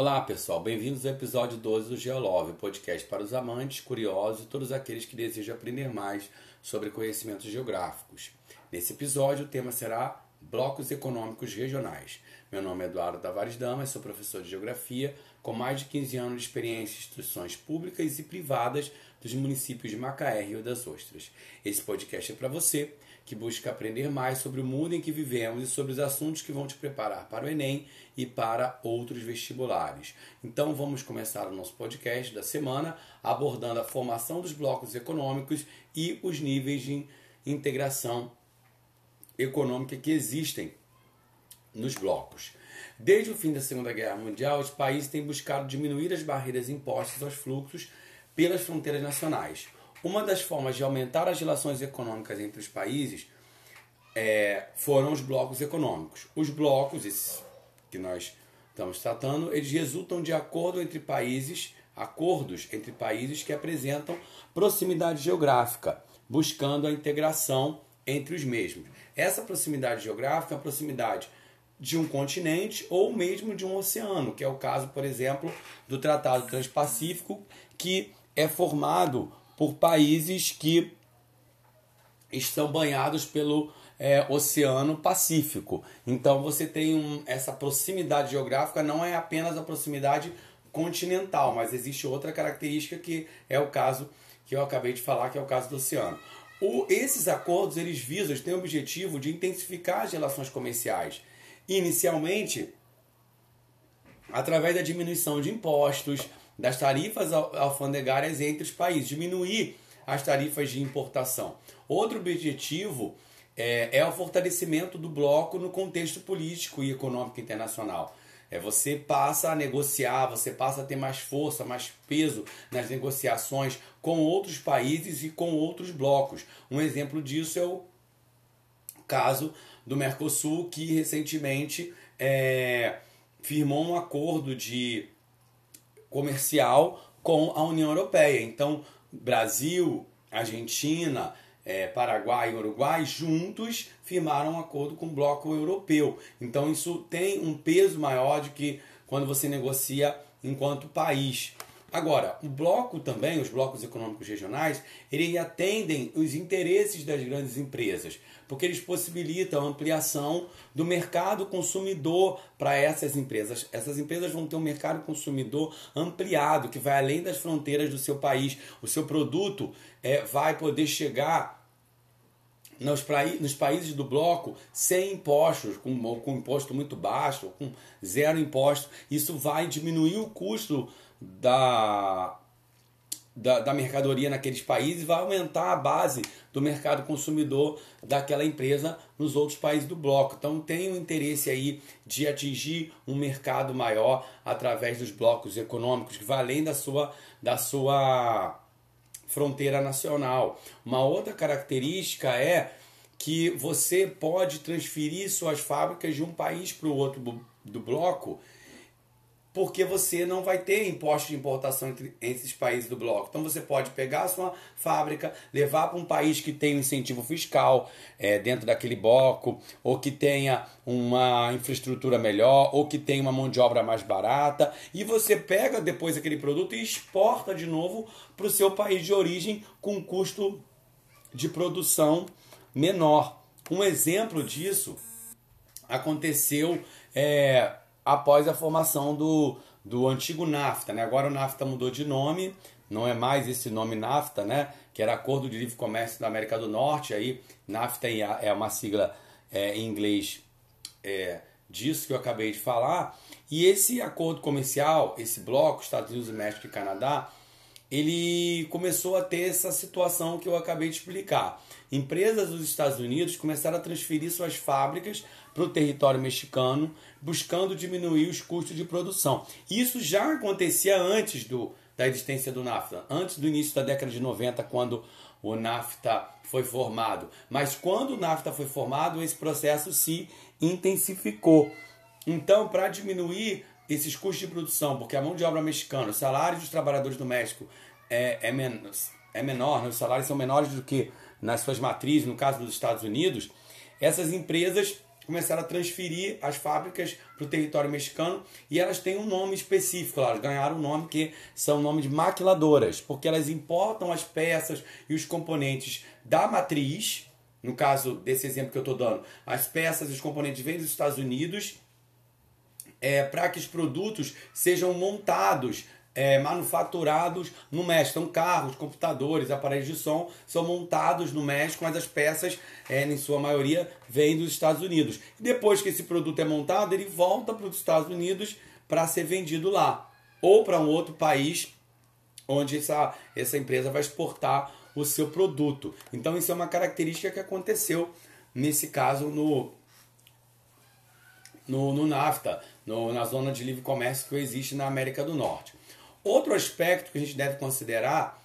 Olá pessoal, bem-vindos ao episódio 12 do Geolove, podcast para os amantes, curiosos e todos aqueles que desejam aprender mais sobre conhecimentos geográficos. Nesse episódio o tema será blocos econômicos regionais. Meu nome é Eduardo Tavares Damas, sou professor de Geografia com mais de 15 anos de experiência em instituições públicas e privadas dos municípios de Macaé e Rio das Ostras. Esse podcast é para você que busca aprender mais sobre o mundo em que vivemos e sobre os assuntos que vão te preparar para o Enem e para outros vestibulares. Então vamos começar o nosso podcast da semana abordando a formação dos blocos econômicos e os níveis de integração econômica que existem nos blocos. Desde o fim da Segunda Guerra Mundial, os países têm buscado diminuir as barreiras impostas aos fluxos pelas fronteiras nacionais. Uma das formas de aumentar as relações econômicas entre os países é, foram os blocos econômicos. Os blocos, esses que nós estamos tratando, eles resultam de acordo entre países, acordos entre países que apresentam proximidade geográfica, buscando a integração entre os mesmos. Essa proximidade geográfica é a proximidade de um continente ou mesmo de um oceano, que é o caso, por exemplo, do Tratado Transpacífico, que é formado por países que estão banhados pelo é, Oceano Pacífico. Então você tem um, essa proximidade geográfica, não é apenas a proximidade continental, mas existe outra característica que é o caso que eu acabei de falar, que é o caso do oceano. O, esses acordos eles visam, eles têm o objetivo de intensificar as relações comerciais. Inicialmente, através da diminuição de impostos, das tarifas alfandegárias entre os países, diminuir as tarifas de importação. Outro objetivo é, é o fortalecimento do bloco no contexto político e econômico internacional. É, você passa a negociar, você passa a ter mais força, mais peso nas negociações com outros países e com outros blocos. Um exemplo disso é o caso do Mercosul, que recentemente é, firmou um acordo de comercial com a União Europeia. Então, Brasil, Argentina, é, Paraguai e Uruguai juntos firmaram um acordo com o bloco europeu. Então, isso tem um peso maior do que quando você negocia enquanto país. Agora, o bloco também, os blocos econômicos regionais, eles atendem os interesses das grandes empresas, porque eles possibilitam a ampliação do mercado consumidor para essas empresas. Essas empresas vão ter um mercado consumidor ampliado, que vai além das fronteiras do seu país. O seu produto é, vai poder chegar nos, nos países do bloco sem impostos, com, com imposto muito baixo, com zero imposto. Isso vai diminuir o custo da, da, da, mercadoria naqueles países vai aumentar a base do mercado consumidor daquela empresa nos outros países do bloco. Então tem o interesse aí de atingir um mercado maior através dos blocos econômicos que vai além da sua, da sua fronteira nacional. Uma outra característica é que você pode transferir suas fábricas de um país para o outro do bloco porque você não vai ter imposto de importação entre esses países do bloco. Então você pode pegar a sua fábrica, levar para um país que tem um incentivo fiscal é, dentro daquele bloco, ou que tenha uma infraestrutura melhor, ou que tenha uma mão de obra mais barata, e você pega depois aquele produto e exporta de novo para o seu país de origem com custo de produção menor. Um exemplo disso aconteceu é, após a formação do, do antigo NAFTA. Né? Agora o NAFTA mudou de nome, não é mais esse nome NAFTA, né? que era Acordo de Livre Comércio da América do Norte. Aí NAFTA é uma sigla é, em inglês é, disso que eu acabei de falar. E esse acordo comercial, esse bloco, Estados Unidos, México e Canadá, ele começou a ter essa situação que eu acabei de explicar. Empresas dos Estados Unidos começaram a transferir suas fábricas para o território mexicano, buscando diminuir os custos de produção. Isso já acontecia antes do, da existência do NAFTA, antes do início da década de 90, quando o NAFTA foi formado. Mas quando o NAFTA foi formado, esse processo se intensificou. Então, para diminuir esses custos de produção, porque a mão de obra mexicana, o salário dos trabalhadores do México é, é, menos, é menor, né? os salários são menores do que nas suas matrizes, no caso dos Estados Unidos, essas empresas começaram a transferir as fábricas para o território mexicano e elas têm um nome específico, elas ganharam um nome que são nome de maquiladoras, porque elas importam as peças e os componentes da matriz, no caso desse exemplo que eu estou dando, as peças e os componentes vêm dos Estados Unidos é, para que os produtos sejam montados é, manufaturados no México. Então, carros, computadores, aparelhos de som são montados no México, mas as peças, é, em sua maioria, vêm dos Estados Unidos. Depois que esse produto é montado, ele volta para os Estados Unidos para ser vendido lá, ou para um outro país onde essa, essa empresa vai exportar o seu produto. Então, isso é uma característica que aconteceu nesse caso no, no, no NAFTA, no, na zona de livre comércio que existe na América do Norte. Outro aspecto que a gente deve considerar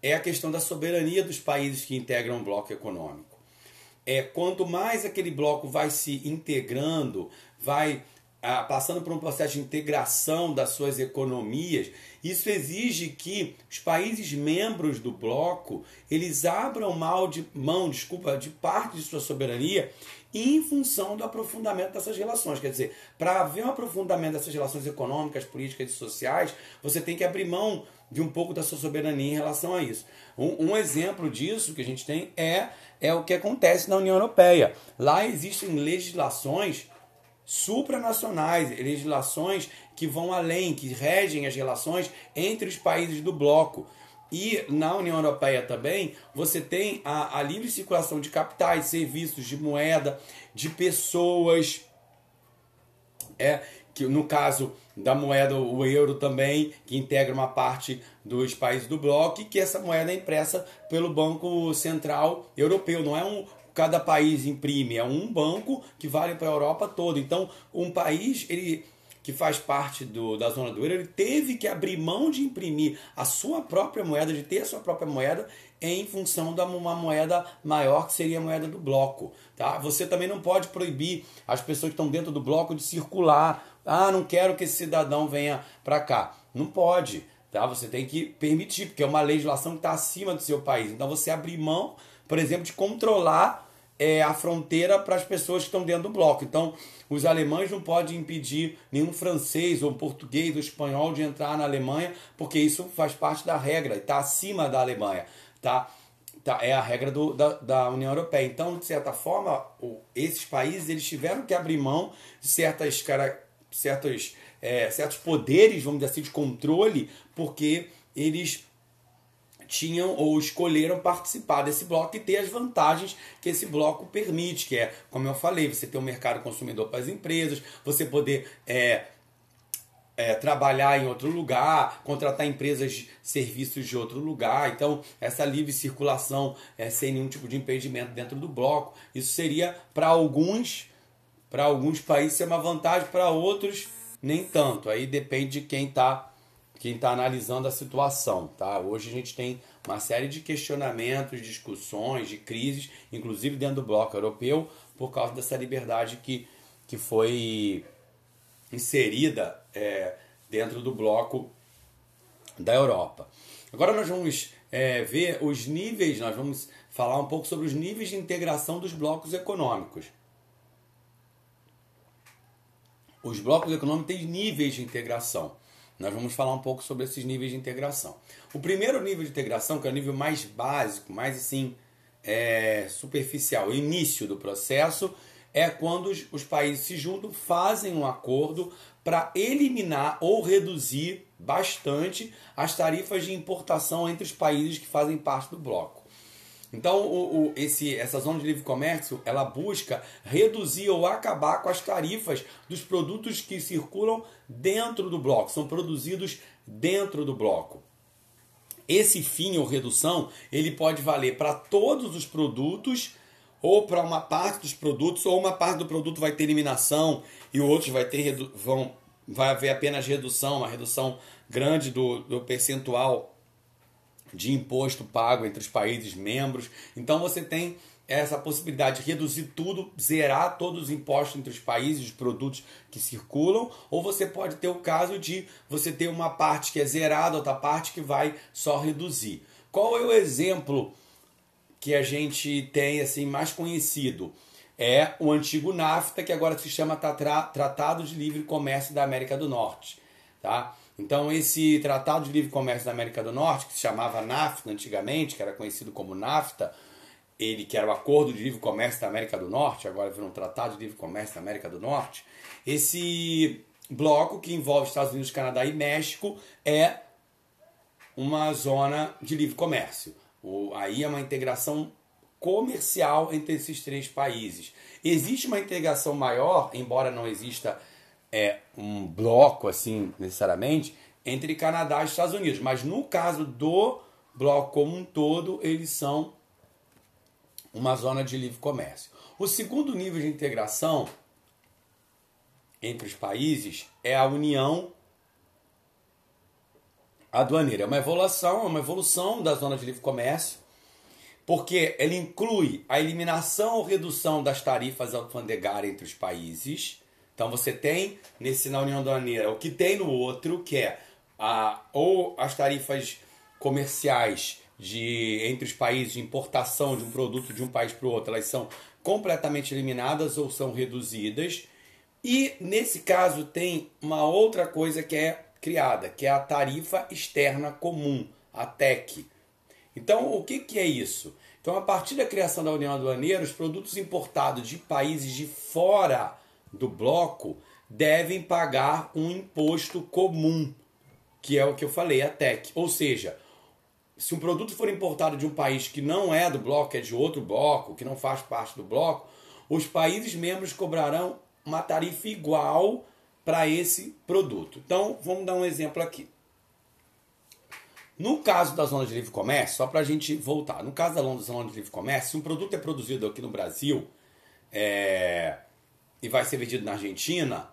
é a questão da soberania dos países que integram o bloco econômico. É, quanto mais aquele bloco vai se integrando, vai ah, passando por um processo de integração das suas economias, isso exige que os países membros do bloco eles abram mal de, mão, desculpa, de parte de sua soberania em função do aprofundamento dessas relações. Quer dizer, para haver um aprofundamento dessas relações econômicas, políticas e sociais, você tem que abrir mão de um pouco da sua soberania em relação a isso. Um, um exemplo disso que a gente tem é, é o que acontece na União Europeia. Lá existem legislações supranacionais, legislações que vão além, que regem as relações entre os países do bloco. E na União Europeia também você tem a, a livre circulação de capitais, serviços, de moeda, de pessoas. É, que no caso da moeda, o euro também, que integra uma parte dos países do bloco, e que essa moeda é impressa pelo Banco Central Europeu. Não é um. Cada país imprime, é um banco que vale para a Europa toda. Então, um país, ele que faz parte do, da zona do euro, ele teve que abrir mão de imprimir a sua própria moeda, de ter a sua própria moeda, em função de uma moeda maior, que seria a moeda do bloco. Tá? Você também não pode proibir as pessoas que estão dentro do bloco de circular. Ah, não quero que esse cidadão venha para cá. Não pode. Tá? Você tem que permitir, porque é uma legislação que está acima do seu país. Então você abrir mão, por exemplo, de controlar é, a fronteira para as pessoas que estão dentro do bloco. Então, os alemães não podem impedir nenhum francês ou português ou espanhol de entrar na Alemanha, porque isso faz parte da regra, está acima da Alemanha. Tá? Tá, é a regra do, da, da União Europeia. Então, de certa forma, o, esses países eles tiveram que abrir mão de certas, cara, certos, é, certos poderes, vamos dizer assim, de controle, porque eles tinham ou escolheram participar desse bloco e ter as vantagens que esse bloco permite, que é, como eu falei, você ter um mercado consumidor para as empresas, você poder é, é, trabalhar em outro lugar, contratar empresas de serviços de outro lugar. Então, essa livre circulação é, sem nenhum tipo de impedimento dentro do bloco, isso seria para alguns, para alguns países ser uma vantagem, para outros nem tanto. Aí depende de quem está quem está analisando a situação. Tá? Hoje a gente tem uma série de questionamentos, discussões, de crises, inclusive dentro do bloco europeu, por causa dessa liberdade que, que foi inserida é, dentro do bloco da Europa. Agora nós vamos é, ver os níveis, nós vamos falar um pouco sobre os níveis de integração dos blocos econômicos. Os blocos econômicos têm níveis de integração. Nós vamos falar um pouco sobre esses níveis de integração. O primeiro nível de integração, que é o nível mais básico, mais assim, é, superficial, início do processo, é quando os, os países se juntam, fazem um acordo para eliminar ou reduzir bastante as tarifas de importação entre os países que fazem parte do bloco. Então, o, o, esse, essa zona de livre comércio ela busca reduzir ou acabar com as tarifas dos produtos que circulam dentro do bloco, são produzidos dentro do bloco. Esse fim ou redução ele pode valer para todos os produtos ou para uma parte dos produtos, ou uma parte do produto vai ter eliminação e outros vai ter vão vai haver apenas redução, uma redução grande do, do percentual de imposto pago entre os países membros. Então você tem essa possibilidade de reduzir tudo, zerar todos os impostos entre os países, os produtos que circulam, ou você pode ter o caso de você ter uma parte que é zerada, outra parte que vai só reduzir. Qual é o exemplo que a gente tem assim mais conhecido? é o antigo NAFTA, que agora se chama Tratado de Livre Comércio da América do Norte. Tá? Então, esse Tratado de Livre Comércio da América do Norte, que se chamava NAFTA antigamente, que era conhecido como NAFTA, ele que era o Acordo de Livre Comércio da América do Norte, agora virou um Tratado de Livre Comércio da América do Norte, esse bloco que envolve Estados Unidos, Canadá e México é uma zona de livre comércio. Aí é uma integração comercial entre esses três países. Existe uma integração maior, embora não exista é, um bloco assim necessariamente, entre Canadá e Estados Unidos. Mas no caso do bloco como um todo, eles são uma zona de livre comércio. O segundo nível de integração entre os países é a união aduaneira. É uma evolução, é uma evolução da zona de livre comércio, porque ele inclui a eliminação ou redução das tarifas alfandegárias entre os países. Então você tem nesse na União Aduaneira o que tem no outro, que é a, ou as tarifas comerciais de entre os países de importação de um produto de um país para o outro, elas são completamente eliminadas ou são reduzidas. E nesse caso tem uma outra coisa que é criada, que é a tarifa externa comum, a TEC. Então, o que, que é isso? Então, a partir da criação da União Aduaneira, os produtos importados de países de fora do bloco devem pagar um imposto comum, que é o que eu falei, a TEC. Ou seja, se um produto for importado de um país que não é do bloco, é de outro bloco, que não faz parte do bloco, os países membros cobrarão uma tarifa igual para esse produto. Então, vamos dar um exemplo aqui. No caso da zona de livre comércio, só para a gente voltar, no caso da zona de livre comércio, se um produto é produzido aqui no Brasil é, e vai ser vendido na Argentina,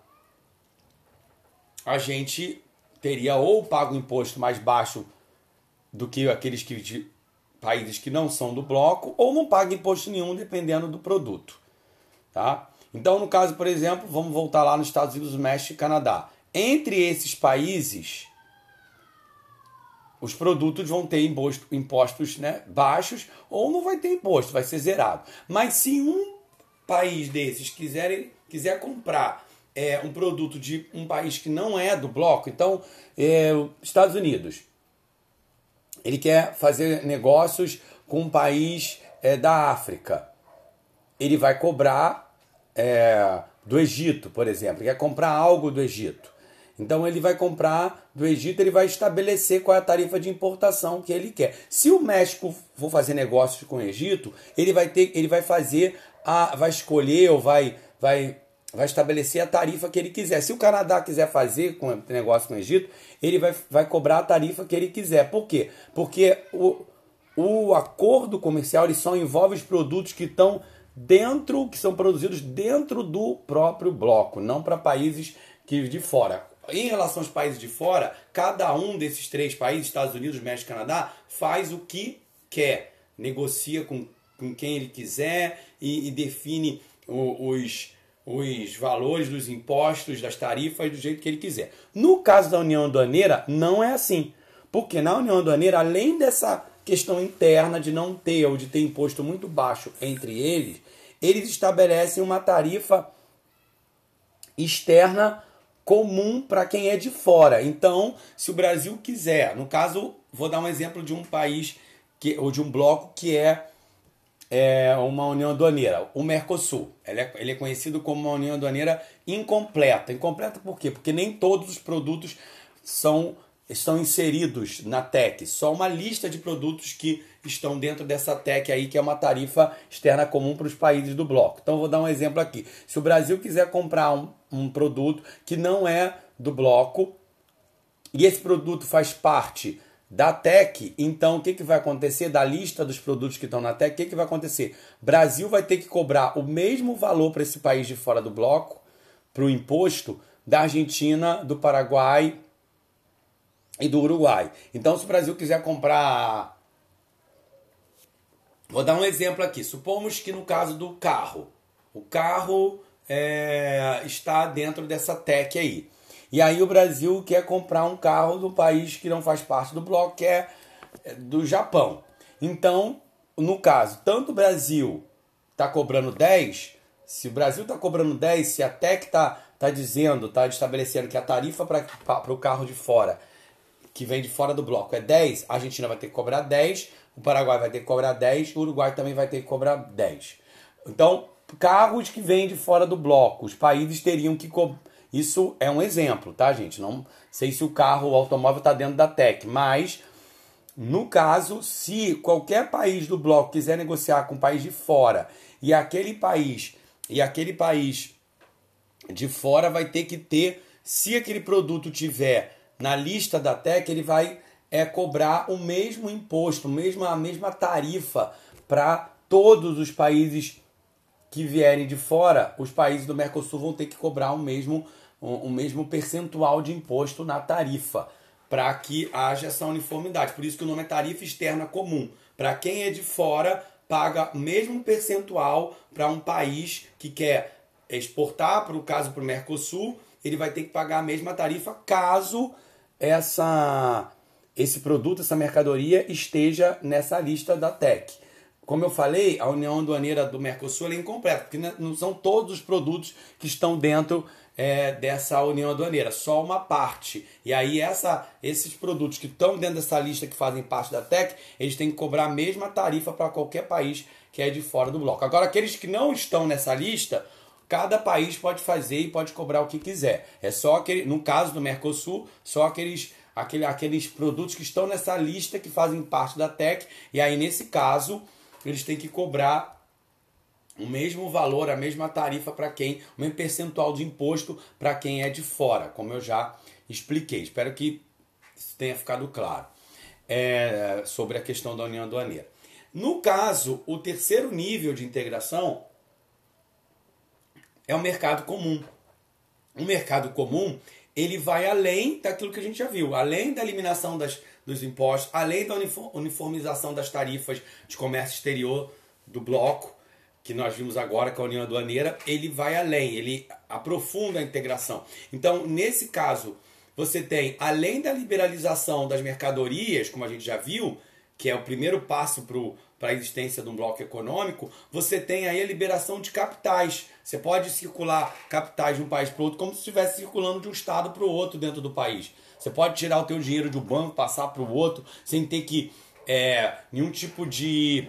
a gente teria ou pago um imposto mais baixo do que aqueles que, de países que não são do bloco, ou não paga imposto nenhum, dependendo do produto. Tá? Então, no caso, por exemplo, vamos voltar lá nos Estados Unidos, México e Canadá. Entre esses países, os produtos vão ter imposto, impostos né, baixos ou não vai ter imposto, vai ser zerado. Mas se um país desses quiser, quiser comprar é, um produto de um país que não é do bloco, então, é, Estados Unidos, ele quer fazer negócios com um país é, da África, ele vai cobrar é, do Egito, por exemplo, quer comprar algo do Egito. Então ele vai comprar do Egito, ele vai estabelecer qual é a tarifa de importação que ele quer. Se o México for fazer negócios com o Egito, ele vai ter, ele vai fazer a, vai escolher ou vai, vai, vai estabelecer a tarifa que ele quiser. Se o Canadá quiser fazer com negócio com o Egito, ele vai, vai cobrar a tarifa que ele quiser. Por quê? Porque o, o acordo comercial ele só envolve os produtos que estão dentro, que são produzidos dentro do próprio bloco, não para países que de fora. Em relação aos países de fora, cada um desses três países, Estados Unidos, México e Canadá, faz o que quer, negocia com, com quem ele quiser e, e define o, os, os valores dos impostos, das tarifas do jeito que ele quiser. No caso da União Aduaneira, não é assim. Porque na União Aduaneira, além dessa questão interna de não ter ou de ter imposto muito baixo entre eles, eles estabelecem uma tarifa externa comum para quem é de fora. Então, se o Brasil quiser, no caso, vou dar um exemplo de um país que, ou de um bloco que é, é uma união aduaneira, o Mercosul. Ele é, ele é conhecido como uma união aduaneira incompleta. Incompleta por quê? Porque nem todos os produtos são estão inseridos na TEC. Só uma lista de produtos que estão dentro dessa TEC aí, que é uma tarifa externa comum para os países do bloco. Então, vou dar um exemplo aqui. Se o Brasil quiser comprar um, um produto que não é do bloco e esse produto faz parte da TEC, então o que, que vai acontecer? Da lista dos produtos que estão na TEC, o que, que vai acontecer? Brasil vai ter que cobrar o mesmo valor para esse país de fora do bloco, para o imposto, da Argentina, do Paraguai e do Uruguai. Então, se o Brasil quiser comprar. Vou dar um exemplo aqui. Supomos que no caso do carro, o carro é, está dentro dessa TEC aí. E aí o Brasil quer comprar um carro do país que não faz parte do bloco, que é, é do Japão. Então, no caso, tanto o Brasil está cobrando 10, Se o Brasil está cobrando 10, se a TEC está tá dizendo, está estabelecendo que a tarifa para o carro de fora, que vem de fora do bloco, é 10, a Argentina vai ter que cobrar 10, o Paraguai vai ter que cobrar 10, o Uruguai também vai ter que cobrar 10. Então, carros que vêm de fora do bloco, os países teriam que. Isso é um exemplo, tá, gente? Não sei se o carro, o automóvel está dentro da TEC, mas no caso, se qualquer país do bloco quiser negociar com um país de fora e aquele país e aquele país de fora vai ter que ter, se aquele produto tiver na lista da TEC, ele vai é, cobrar o mesmo imposto, mesmo, a mesma tarifa para todos os países que vierem de fora. Os países do Mercosul vão ter que cobrar o mesmo, o, mesmo percentual de imposto na tarifa para que haja essa uniformidade. Por isso que o nome é tarifa externa comum. Para quem é de fora, paga o mesmo percentual para um país que quer exportar, para o caso para o Mercosul, ele vai ter que pagar a mesma tarifa caso essa esse produto, essa mercadoria esteja nessa lista da TEC. Como eu falei, a União Aduaneira do Mercosul é incompleta, porque não são todos os produtos que estão dentro é, dessa união aduaneira, só uma parte. E aí essa, esses produtos que estão dentro dessa lista que fazem parte da TEC, eles têm que cobrar a mesma tarifa para qualquer país que é de fora do bloco. Agora, aqueles que não estão nessa lista, cada país pode fazer e pode cobrar o que quiser. É só aquele, no caso do Mercosul, só aqueles aquele, aqueles produtos que estão nessa lista que fazem parte da TEC, e aí nesse caso eles têm que cobrar o mesmo valor, a mesma tarifa para quem, o mesmo percentual de imposto para quem é de fora, como eu já expliquei. Espero que tenha ficado claro é, sobre a questão da União Aduaneira. No caso, o terceiro nível de integração é o mercado comum. O mercado comum ele vai além daquilo que a gente já viu, além da eliminação das, dos impostos, além da uniformização das tarifas de comércio exterior do bloco, que nós vimos agora com a União Aduaneira, ele vai além, ele aprofunda a integração. Então, nesse caso, você tem, além da liberalização das mercadorias, como a gente já viu, que é o primeiro passo para a existência de um bloco econômico, você tem aí a liberação de capitais. Você pode circular capitais de um país para outro como se estivesse circulando de um estado para o outro dentro do país. Você pode tirar o teu dinheiro de um banco, passar para o outro, sem ter que é, nenhum tipo de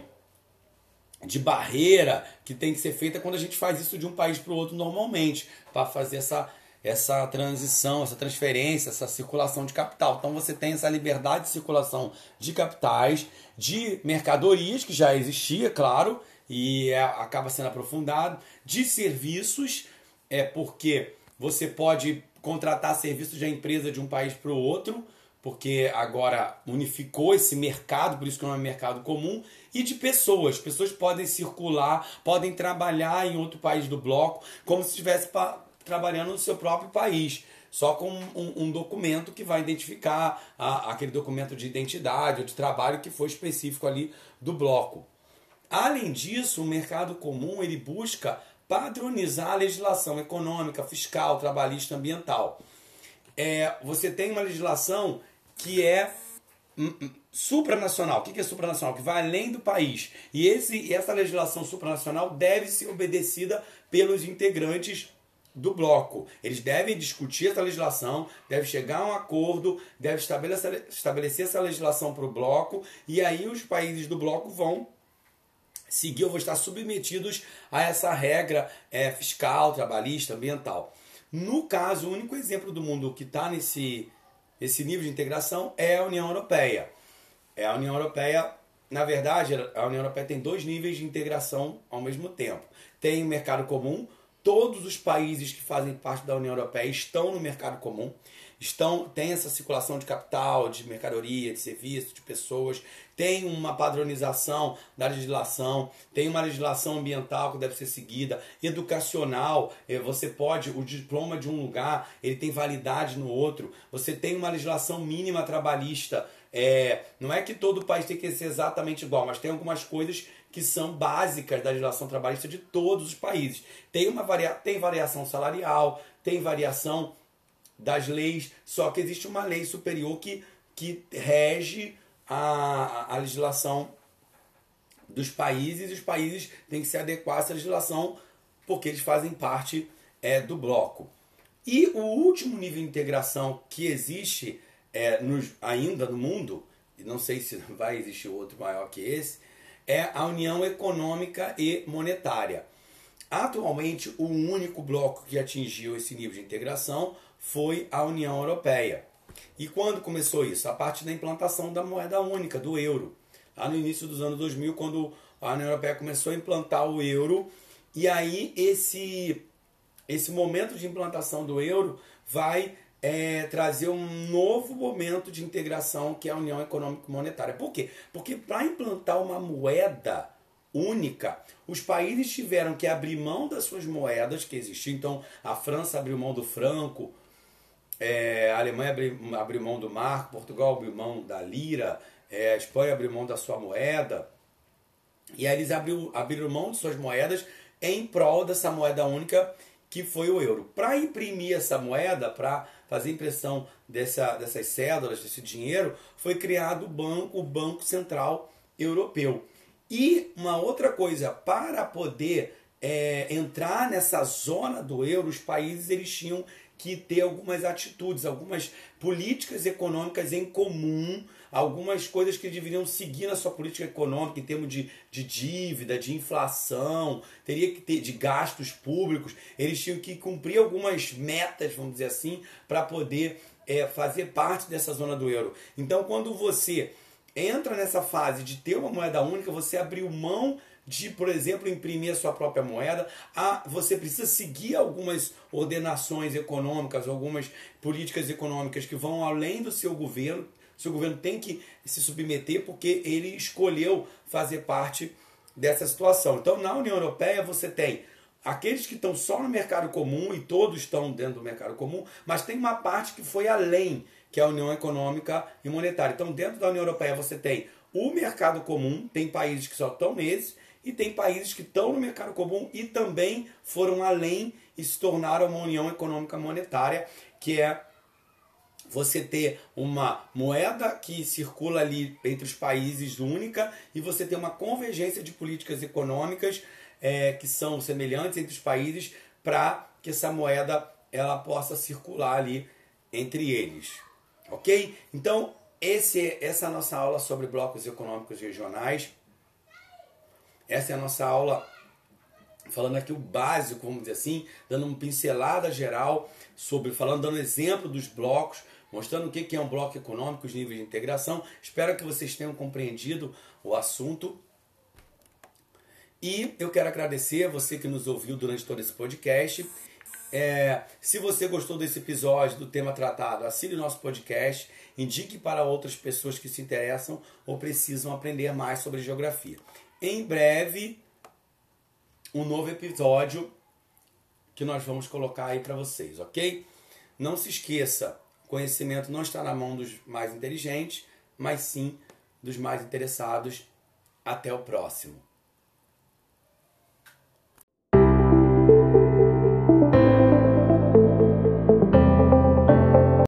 de barreira que tem que ser feita quando a gente faz isso de um país para o outro normalmente, para fazer essa, essa transição, essa transferência, essa circulação de capital. Então você tem essa liberdade de circulação de capitais, de mercadorias, que já existia, claro, e é, acaba sendo aprofundado, de serviços, é porque você pode contratar serviços de empresa de um país para o outro, porque agora unificou esse mercado, por isso que não é mercado comum, e de pessoas. Pessoas podem circular, podem trabalhar em outro país do bloco, como se estivesse trabalhando no seu próprio país. Só com um, um documento que vai identificar a, aquele documento de identidade ou de trabalho que foi específico ali do bloco. Além disso, o mercado comum ele busca padronizar a legislação econômica, fiscal, trabalhista, ambiental. É, você tem uma legislação que é hum, hum, supranacional. O que é supranacional? Que vai além do país. E esse, essa legislação supranacional deve ser obedecida pelos integrantes do bloco. Eles devem discutir essa legislação, devem chegar a um acordo, devem estabelecer, estabelecer essa legislação para o bloco, e aí os países do bloco vão seguir ou vão estar submetidos a essa regra é, fiscal, trabalhista, ambiental. No caso, o único exemplo do mundo que está nesse esse nível de integração é a União Europeia. É a União Europeia, na verdade, a União Europeia tem dois níveis de integração ao mesmo tempo. Tem o mercado comum, todos os países que fazem parte da União Europeia estão no mercado comum estão tem essa circulação de capital, de mercadoria, de serviço, de pessoas, tem uma padronização da legislação, tem uma legislação ambiental que deve ser seguida, educacional, eh, você pode, o diploma de um lugar, ele tem validade no outro, você tem uma legislação mínima trabalhista, é, não é que todo país tem que ser exatamente igual, mas tem algumas coisas que são básicas da legislação trabalhista de todos os países. Tem uma varia tem variação salarial, tem variação das leis, só que existe uma lei superior que, que rege a, a legislação dos países e os países têm que se adequar a essa legislação porque eles fazem parte é, do bloco. E o último nível de integração que existe é, nos, ainda no mundo, e não sei se vai existir outro maior que esse, é a União Econômica e Monetária. Atualmente, o único bloco que atingiu esse nível de integração foi a União Europeia. E quando começou isso? A partir da implantação da moeda única, do euro. Lá no início dos anos 2000, quando a União Europeia começou a implantar o euro, e aí esse, esse momento de implantação do euro vai é, trazer um novo momento de integração que é a União Econômica e Monetária. Por quê? Porque para implantar uma moeda única, os países tiveram que abrir mão das suas moedas que existiam. Então, a França abriu mão do franco, é, a Alemanha abriu, abriu mão do marco, Portugal abriu mão da lira, é, a Espanha abriu mão da sua moeda. E aí eles abriu, abriram mão de suas moedas em prol dessa moeda única que foi o euro. Para imprimir essa moeda, para fazer impressão dessa, dessas cédulas, desse dinheiro, foi criado o banco, o Banco Central Europeu. E uma outra coisa, para poder é, entrar nessa zona do euro, os países eles tinham que ter algumas atitudes, algumas políticas econômicas em comum, algumas coisas que deveriam seguir na sua política econômica em termos de, de dívida, de inflação, teria que ter de gastos públicos, eles tinham que cumprir algumas metas, vamos dizer assim, para poder é, fazer parte dessa zona do euro. Então, quando você entra nessa fase de ter uma moeda única, você abriu mão de, por exemplo, imprimir a sua própria moeda. Ah, você precisa seguir algumas ordenações econômicas, algumas políticas econômicas que vão além do seu governo. O seu governo tem que se submeter porque ele escolheu fazer parte dessa situação. Então, na União Europeia, você tem aqueles que estão só no mercado comum e todos estão dentro do mercado comum, mas tem uma parte que foi além, que é a União Econômica e Monetária. Então, dentro da União Europeia, você tem o mercado comum, tem países que só estão nesses, e tem países que estão no mercado comum e também foram além e se tornaram uma união econômica monetária, que é você ter uma moeda que circula ali entre os países única e você ter uma convergência de políticas econômicas é, que são semelhantes entre os países para que essa moeda ela possa circular ali entre eles. Ok? Então, esse, essa é a nossa aula sobre blocos econômicos regionais. Essa é a nossa aula falando aqui o básico, vamos dizer assim, dando uma pincelada geral sobre, falando, dando exemplo dos blocos, mostrando o que é um bloco econômico, os níveis de integração. Espero que vocês tenham compreendido o assunto. E eu quero agradecer a você que nos ouviu durante todo esse podcast. É, se você gostou desse episódio, do tema tratado, assine o nosso podcast, indique para outras pessoas que se interessam ou precisam aprender mais sobre geografia em breve um novo episódio que nós vamos colocar aí para vocês, ok? Não se esqueça, conhecimento não está na mão dos mais inteligentes, mas sim dos mais interessados. Até o próximo.